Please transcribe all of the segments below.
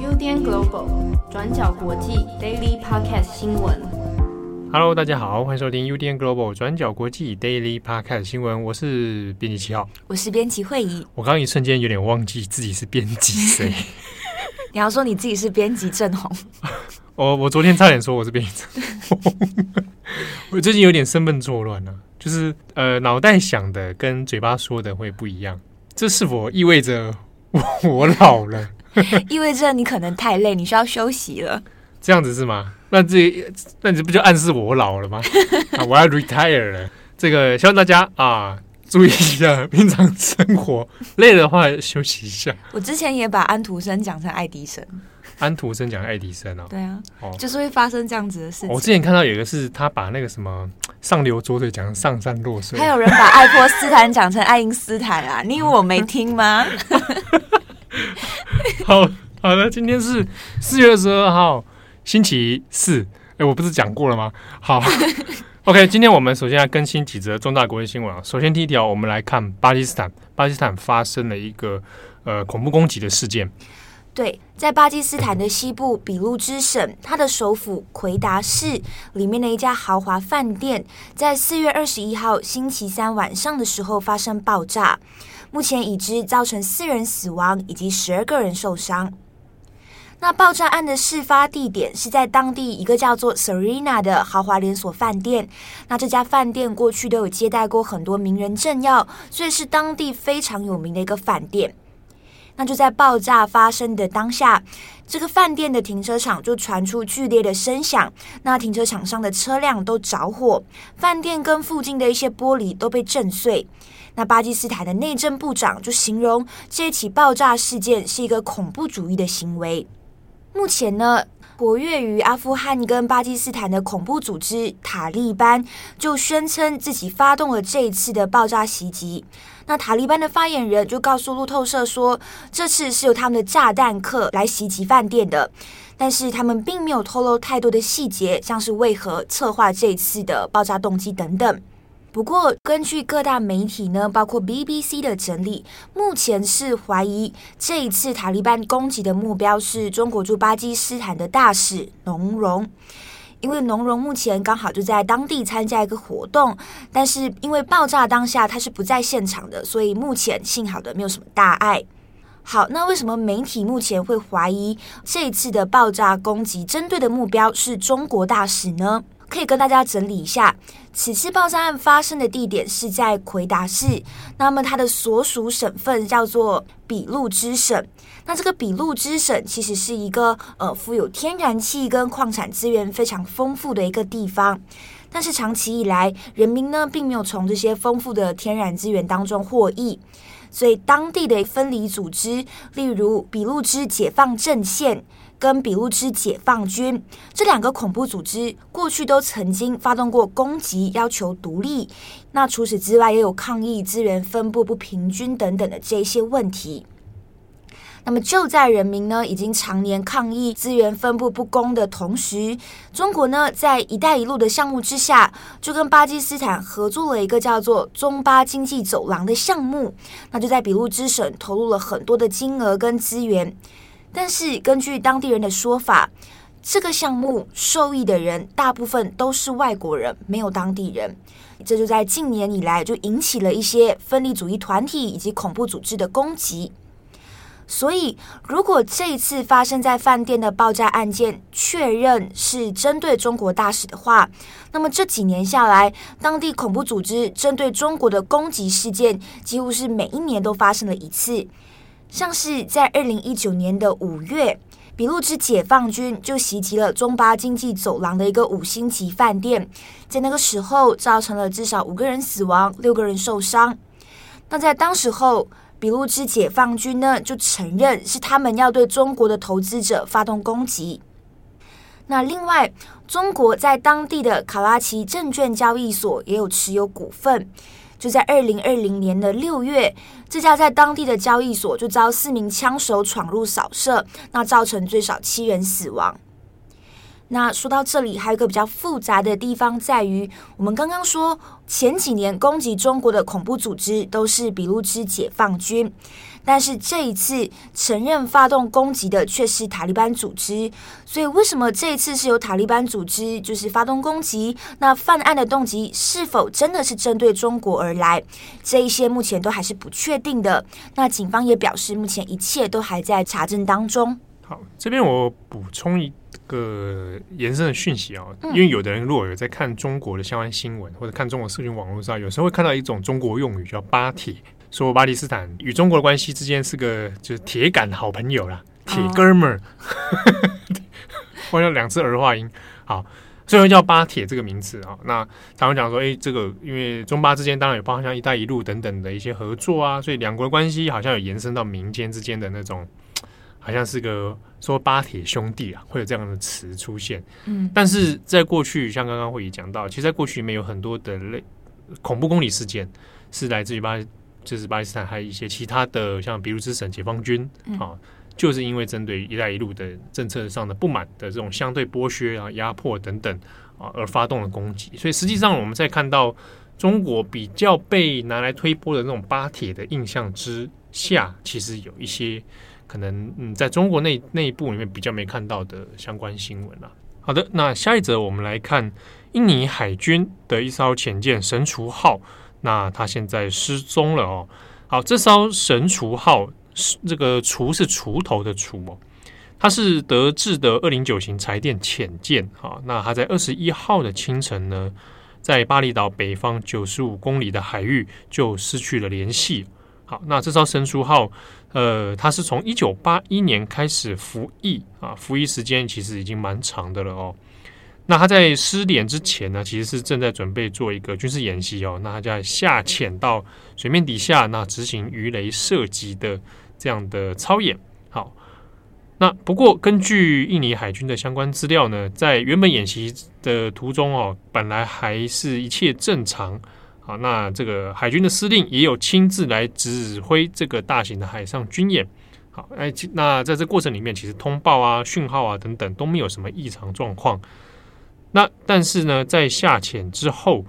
UDN Global 转角国际 Daily Podcast 新闻。Hello，大家好，欢迎收听 UDN Global 转角国际 Daily Podcast 新闻。我是编辑七号，我是编辑慧仪。我刚刚一瞬间有点忘记自己是编辑谁。你要说你自己是编辑正红？我 我昨天差点说我是编辑正红。我最近有点身份错乱了，就是呃，脑袋想的跟嘴巴说的会不一样。这是否意味着我，我老了？意味着你可能太累，你需要休息了。这样子是吗？那这那这不就暗示我老了吗？啊，我要 retire 了。这个希望大家啊注意一下，平常生活累的话休息一下。我之前也把安徒生讲成爱迪生。安徒生讲爱迪生哦，对啊，哦，就是会发生这样子的事情。我之前看到有一个是他把那个什么上流左腿讲成上善若水，还有人把爱泼斯坦讲成爱因斯坦啊，你以为我没听吗？好好的，今天是四月二十二号，星期四。哎、欸，我不是讲过了吗？好，OK，今天我们首先来更新几则重大国际新闻啊。首先第一条，我们来看巴基斯坦，巴基斯坦发生了一个呃恐怖攻击的事件。对，在巴基斯坦的西部俾路支省，它的首府奎达市里面的一家豪华饭店，在四月二十一号星期三晚上的时候发生爆炸，目前已知造成四人死亡以及十二个人受伤。那爆炸案的事发地点是在当地一个叫做 Serena 的豪华连锁饭店。那这家饭店过去都有接待过很多名人政要，所以是当地非常有名的一个饭店。那就在爆炸发生的当下，这个饭店的停车场就传出剧烈的声响，那停车场上的车辆都着火，饭店跟附近的一些玻璃都被震碎。那巴基斯坦的内政部长就形容这起爆炸事件是一个恐怖主义的行为。目前呢，活跃于阿富汗跟巴基斯坦的恐怖组织塔利班就宣称自己发动了这一次的爆炸袭击。那塔利班的发言人就告诉路透社说，这次是由他们的炸弹客来袭击饭店的，但是他们并没有透露太多的细节，像是为何策划这一次的爆炸动机等等。不过，根据各大媒体呢，包括 BBC 的整理，目前是怀疑这一次塔利班攻击的目标是中国驻巴基斯坦的大使农荣。因为农荣目前刚好就在当地参加一个活动，但是因为爆炸当下他是不在现场的，所以目前幸好的没有什么大碍。好，那为什么媒体目前会怀疑这一次的爆炸攻击针对的目标是中国大使呢？可以跟大家整理一下，此次爆炸案发生的地点是在奎达市，那么它的所属省份叫做俾路支省。那这个俾路支省其实是一个呃富有天然气跟矿产资源非常丰富的一个地方，但是长期以来人民呢并没有从这些丰富的天然资源当中获益，所以当地的分离组织，例如比路支解放阵线。跟比路支解放军这两个恐怖组织过去都曾经发动过攻击，要求独立。那除此之外，也有抗议资源分布不平均等等的这些问题。那么就在人民呢已经常年抗议资源分布不公的同时，中国呢在“一带一路”的项目之下，就跟巴基斯坦合作了一个叫做“中巴经济走廊”的项目。那就在俾路支省投入了很多的金额跟资源。但是根据当地人的说法，这个项目受益的人大部分都是外国人，没有当地人。这就在近年以来就引起了一些分离主义团体以及恐怖组织的攻击。所以，如果这一次发生在饭店的爆炸案件确认是针对中国大使的话，那么这几年下来，当地恐怖组织针对中国的攻击事件几乎是每一年都发生了一次。像是在二零一九年的五月，俾路支解放军就袭击了中巴经济走廊的一个五星级饭店，在那个时候造成了至少五个人死亡，六个人受伤。那在当时候，比路之解放军呢就承认是他们要对中国的投资者发动攻击。那另外，中国在当地的卡拉奇证券交易所也有持有股份。就在二零二零年的六月，这家在当地的交易所就遭四名枪手闯入扫射，那造成最少七人死亡。那说到这里，还有一个比较复杂的地方在于，我们刚刚说前几年攻击中国的恐怖组织都是俾路支解放军，但是这一次承认发动攻击的却是塔利班组织。所以为什么这一次是由塔利班组织就是发动攻击？那犯案的动机是否真的是针对中国而来？这一些目前都还是不确定的。那警方也表示，目前一切都还在查证当中。好，这边我补充一个延伸的讯息啊、哦，因为有的人如果有在看中国的相关新闻，或者看中国社群网络上，有时候会看到一种中国用语叫“巴铁”，说巴基斯坦与中国的关系之间是个就是铁杆好朋友啦，铁哥们儿，或者两次儿化音，好，所以叫巴铁这个名词啊。那他们讲说，哎，这个因为中巴之间当然有包含像“一带一路”等等的一些合作啊，所以两国的关系好像有延伸到民间之间的那种。好像是个说巴铁兄弟啊，会有这样的词出现。嗯，但是在过去，像刚刚会议讲到，其实，在过去里面有很多的类恐怖公理事件，是来自于巴，就是巴基斯坦，还有一些其他的，像比如之省解放军啊，就是因为针对“一带一路”的政策上的不满的这种相对剥削啊、压迫等等啊，而发动了攻击。所以，实际上我们在看到中国比较被拿来推波的那种巴铁的印象之下，其实有一些。可能嗯，在中国内内部里面比较没看到的相关新闻了。好的，那下一则我们来看印尼海军的一艘潜舰“神厨号”，那它现在失踪了哦。好，这艘“神厨号”是这个“厨”是锄头的“厨”哦，它是德制的二零九型柴电潜舰。好，那它在二十一号的清晨呢，在巴厘岛北方九十五公里的海域就失去了联系。好，那这艘神厨号，呃，它是从一九八一年开始服役啊，服役时间其实已经蛮长的了哦。那它在失联之前呢，其实是正在准备做一个军事演习哦。那它在下潜到水面底下，那执行鱼雷射击的这样的操演。好，那不过根据印尼海军的相关资料呢，在原本演习的途中哦，本来还是一切正常。好，那这个海军的司令也有亲自来指挥这个大型的海上军演。好，哎，那在这过程里面，其实通报啊、讯号啊等等都没有什么异常状况。那但是呢，在下潜之后，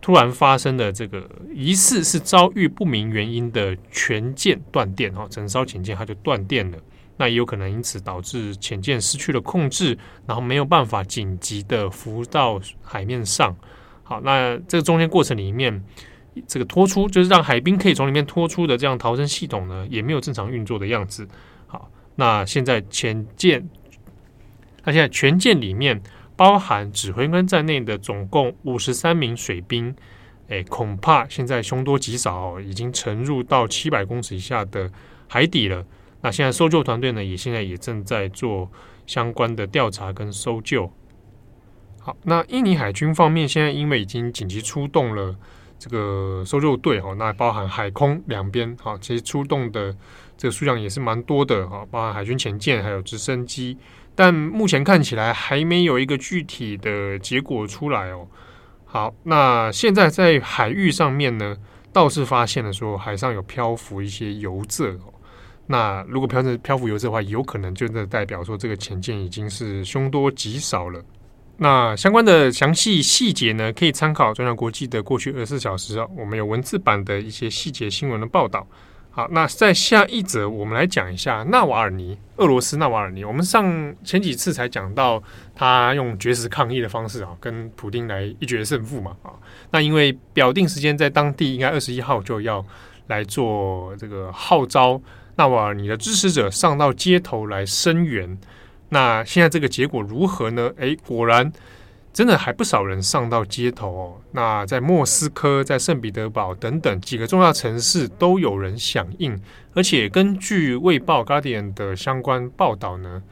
突然发生的这个疑似是遭遇不明原因的全舰断电，哦，整艘潜舰它就断电了。那也有可能因此导致潜舰失去了控制，然后没有办法紧急的浮到海面上。好，那这个中间过程里面，这个拖出就是让海兵可以从里面拖出的这样逃生系统呢，也没有正常运作的样子。好，那现在潜舰，那现在全舰里面包含指挥官在内的总共五十三名水兵，哎，恐怕现在凶多吉少，已经沉入到七百公尺以下的海底了。那现在搜救团队呢，也现在也正在做相关的调查跟搜救。好，那印尼海军方面现在因为已经紧急出动了这个搜救队哈，那包含海空两边哈，其实出动的这个数量也是蛮多的哈，包含海军潜舰还有直升机，但目前看起来还没有一个具体的结果出来哦。好，那现在在海域上面呢，倒是发现了说海上有漂浮一些油渍哦。那如果漂着漂浮油渍的话，有可能就代表说这个潜舰已经是凶多吉少了。那相关的详细细节呢，可以参考转角国际的过去二十四小时哦，我们有文字版的一些细节新闻的报道。好，那在下一则，我们来讲一下纳瓦尔尼，俄罗斯纳瓦尔尼。我们上前几次才讲到他用绝食抗议的方式啊，跟普丁来一决胜负嘛啊。那因为表定时间在当地应该二十一号就要来做这个号召纳瓦尔尼的支持者上到街头来声援。那现在这个结果如何呢？诶，果然真的还不少人上到街头哦。那在莫斯科、在圣彼得堡等等几个重要城市都有人响应，而且根据《卫报》Guardian 的相关报道呢，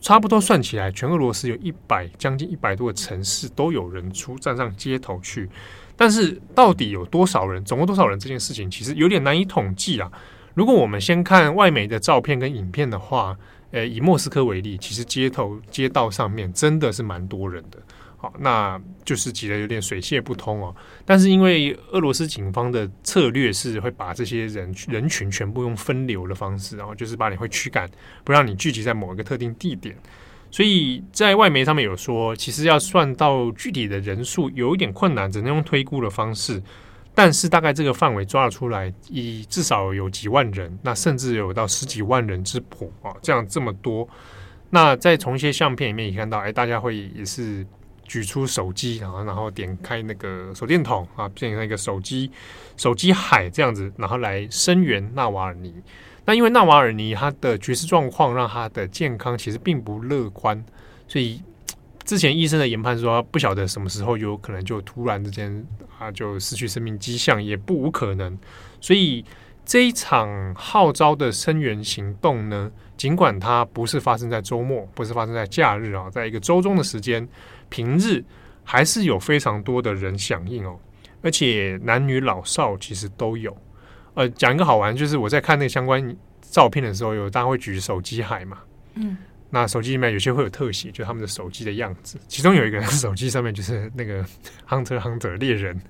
差不多算起来，全俄罗斯有一百将近一百多个城市都有人出站上街头去。但是到底有多少人，总共多少人这件事情，其实有点难以统计啊。如果我们先看外媒的照片跟影片的话，呃，以莫斯科为例，其实街头街道上面真的是蛮多人的，好，那就是挤得有点水泄不通哦。但是因为俄罗斯警方的策略是会把这些人人群全部用分流的方式，然后就是把你会驱赶，不让你聚集在某一个特定地点。所以在外媒上面有说，其实要算到具体的人数有一点困难，只能用推估的方式。但是大概这个范围抓了出来，以至少有几万人，那甚至有到十几万人之谱啊，这样这么多。那再从一些相片里面也看到，哎，大家会也是举出手机然后，然后点开那个手电筒啊，变成一个手机手机海这样子，然后来声援纳瓦尔尼。那因为纳瓦尔尼他的局势状况让他的健康其实并不乐观，所以。之前医生的研判说，不晓得什么时候有可能就突然之间啊就失去生命迹象，也不无可能。所以这一场号召的声援行动呢，尽管它不是发生在周末，不是发生在假日啊，在一个周中的时间，平日还是有非常多的人响应哦，而且男女老少其实都有。呃，讲一个好玩，就是我在看那个相关照片的时候，有大家会举手机海嘛，嗯。那手机里面有些会有特写，就是他们的手机的样子。其中有一个人手机上面就是那个 Hunter Hunter 猎人，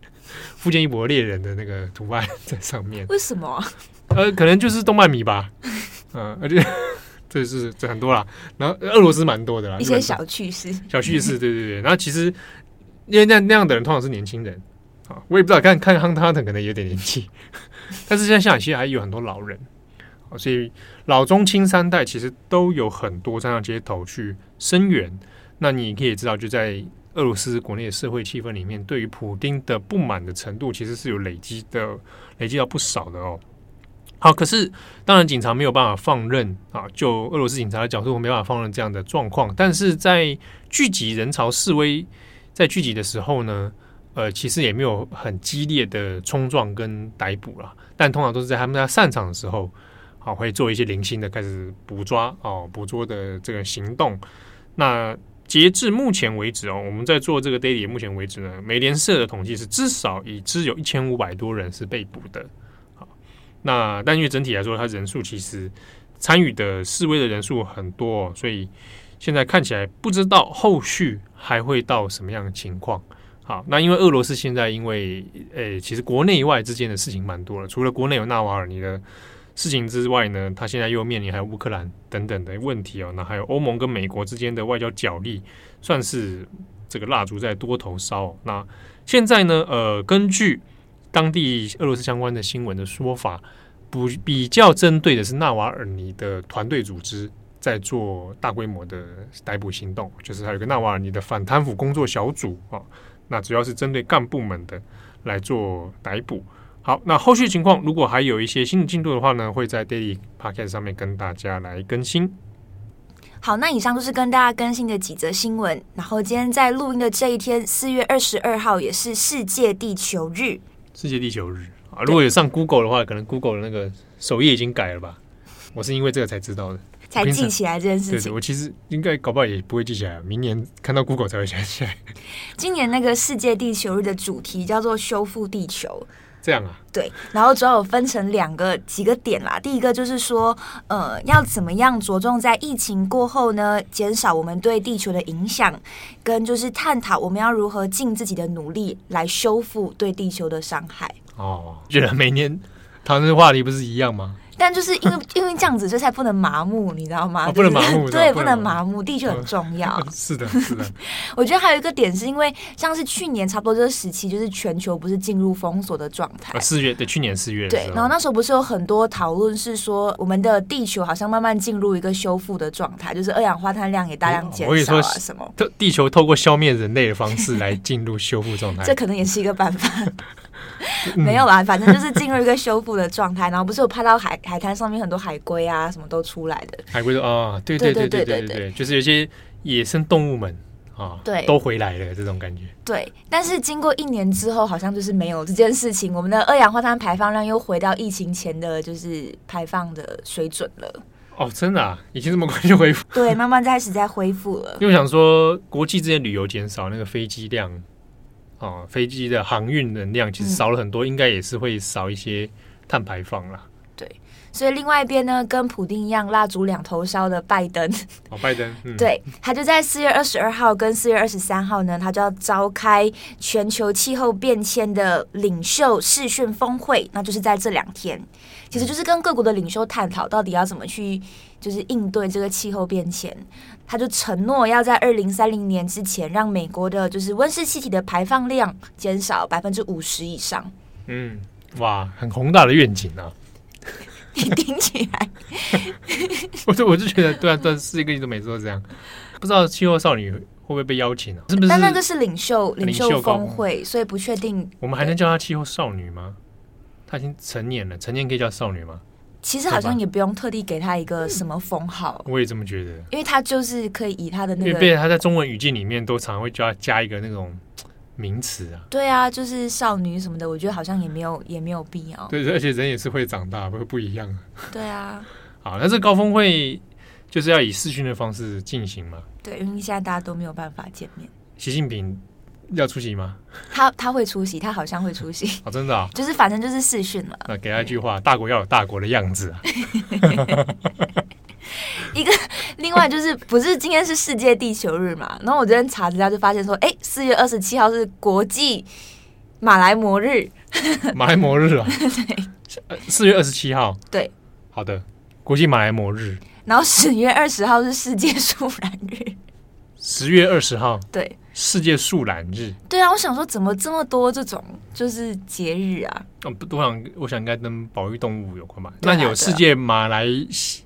富坚义博猎人的那个图案在上面。为什么？呃，可能就是动漫迷吧。嗯、呃，而且 这是这很多啦。然后俄罗斯蛮多的啦，一些小趣事。小趣事，对对对。然后其实因为那那样的人通常是年轻人啊，我也不知道看看 Hunter Hunter 可能有点年纪，但是现在像其实还有很多老人。所以老中青三代其实都有很多站上街头去声援。那你可以知道，就在俄罗斯国内的社会气氛里面，对于普丁的不满的程度，其实是有累积的，累积到不少的哦。好，可是当然警察没有办法放任啊，就俄罗斯警察的角度，没办法放任这样的状况。但是在聚集人潮示威，在聚集的时候呢，呃，其实也没有很激烈的冲撞跟逮捕了，但通常都是在他们在散场的时候。好，会做一些零星的开始捕抓哦，捕捉的这个行动。那截至目前为止哦，我们在做这个 daily，目前为止呢，美联社的统计是至少已知有一千五百多人是被捕的。好，那但因为整体来说，它人数其实参与的示威的人数很多，所以现在看起来不知道后续还会到什么样的情况。好，那因为俄罗斯现在因为诶，其实国内外之间的事情蛮多了，除了国内有纳瓦尔尼的。事情之外呢，他现在又面临还有乌克兰等等的问题哦，那还有欧盟跟美国之间的外交角力，算是这个蜡烛在多头烧。那现在呢，呃，根据当地俄罗斯相关的新闻的说法，不比较针对的是纳瓦尔尼的团队组织在做大规模的逮捕行动，就是还有个纳瓦尔尼的反贪腐工作小组啊，那主要是针对干部们的来做逮捕。好，那后续情况如果还有一些新的进度的话呢，会在 Daily Podcast 上面跟大家来更新。好，那以上就是跟大家更新的几则新闻。然后今天在录音的这一天，四月二十二号也是世界地球日。世界地球日啊，如果有上 Google 的话，可能 Google 的那个首页已经改了吧？我是因为这个才知道的，才记起来这件事情。对对，我其实应该搞不好也不会记起来，明年看到 Google 才会想起来。今年那个世界地球日的主题叫做“修复地球”。这样啊，对，然后主要有分成两个几个点啦。第一个就是说，呃，要怎么样着重在疫情过后呢，减少我们对地球的影响，跟就是探讨我们要如何尽自己的努力来修复对地球的伤害。哦，觉得每年讨论的话题不是一样吗？但就是因为 因为这样子，就才不能麻木，你知道吗？哦、不能麻木，对，不能麻木，地球很重要。嗯、是的，是的。我觉得还有一个点，是因为像是去年差不多这个时期，就是全球不是进入封锁的状态。四月对，去年四月。对，然后那时候不是有很多讨论，是说我们的地球好像慢慢进入一个修复的状态，就是二氧化碳量也大量减少啊，什么？地球透过消灭人类的方式来进入修复状态，这可能也是一个办法。没有啦，反正就是进入一个修复的状态，然后不是有拍到海海滩上面很多海龟啊，什么都出来的。海龟都啊，对对对对对对对，就是有些野生动物们啊，对，都回来了这种感觉。对，但是经过一年之后，好像就是没有这件事情，我们的二氧化碳排放量又回到疫情前的就是排放的水准了。哦，真的啊，已经这么快就恢复？对，慢慢开始在恢复了。因为我想说，国际之间旅游减少，那个飞机量。哦，飞机的航运能量其实少了很多，嗯、应该也是会少一些碳排放啦。对。所以另外一边呢，跟普丁一样蜡烛两头烧的拜登，哦，拜登，嗯、对，他就在四月二十二号跟四月二十三号呢，他就要召开全球气候变迁的领袖视讯峰会，那就是在这两天，其实就是跟各国的领袖探讨到底要怎么去，就是应对这个气候变迁。他就承诺要在二零三零年之前，让美国的就是温室气体的排放量减少百分之五十以上。嗯，哇，很宏大的愿景啊。你 听起来，我就我就觉得，对啊，对啊，世界各地都每次都这样。不知道气候少女会不会被邀请啊？是不是？但那个是领袖领袖峰会，所以不确定。我们还能叫她气候少女吗？她已经成年了，成年可以叫少女吗？其实好像也不用特地给他一个什么封号。我也这么觉得，因为他就是可以以他的那个，因为被他在中文语境里面都常常会加加一个那种。名词啊，对啊，就是少女什么的，我觉得好像也没有也没有必要。对，而且人也是会长大，会不一样。对啊。好，那这高峰会就是要以视讯的方式进行嘛？对，因为现在大家都没有办法见面。习近平要出席吗？他他会出席，他好像会出席。哦，真的啊？就是反正就是试训了。那给他一句话：大国要有大国的样子啊。一个，另外就是不是今天是世界地球日嘛？然后我昨天查资料就发现说，哎，四月二十七号是国际马来摩日。马来摩日啊？对，四月二十七号。对，好的，国际马来摩日。然后十月二十号是世界树懒日。十月二十号，对。世界树懒日，对啊，我想说怎么这么多这种就是节日啊？嗯，我想我想应该跟保育动物有关吧？那有世界马来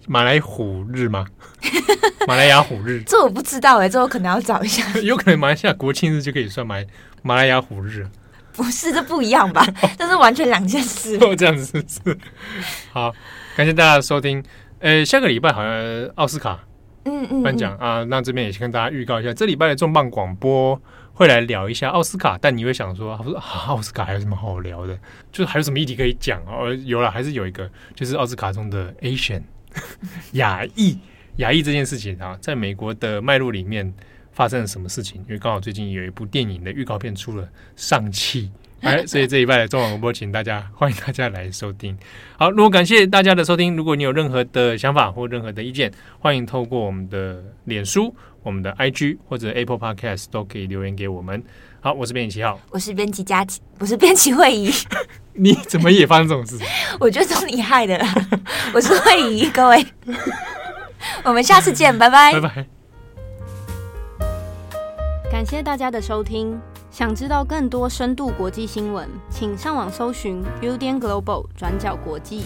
马来虎日吗？马来亚虎日？这我不知道哎，这我可能要找一下。有可能马来西亚国庆日就可以算马马来亚虎日？不是，这不一样吧？这是完全两件事。哦，这样子是是。好，感谢大家的收听。呃，下个礼拜好像奥斯卡。嗯嗯，颁奖啊，那这边也先跟大家预告一下，这礼拜的重磅广播会来聊一下奥斯卡。但你会想说，说啊，奥斯卡还有什么好聊的？就是还有什么议题可以讲哦？有了，还是有一个，就是奥斯卡中的 Asian 亚裔亚裔这件事情啊，在美国的脉络里面发生了什么事情？因为刚好最近有一部电影的预告片出了，上气。哎，所以这一拜的中网广播，请大家欢迎大家来收听。好，如果感谢大家的收听，如果你有任何的想法或任何的意见，欢迎透过我们的脸书、我们的 IG 或者 Apple Podcast 都可以留言给我们。好，我是编辑七号，我是编辑佳琪，不是编辑慧仪。你怎么也发生这种事？我觉得都你害的啦。我是慧仪，各位，我们下次见，拜拜，拜拜。感谢大家的收听。想知道更多深度国际新闻，请上网搜寻 Udan Global 转角国际。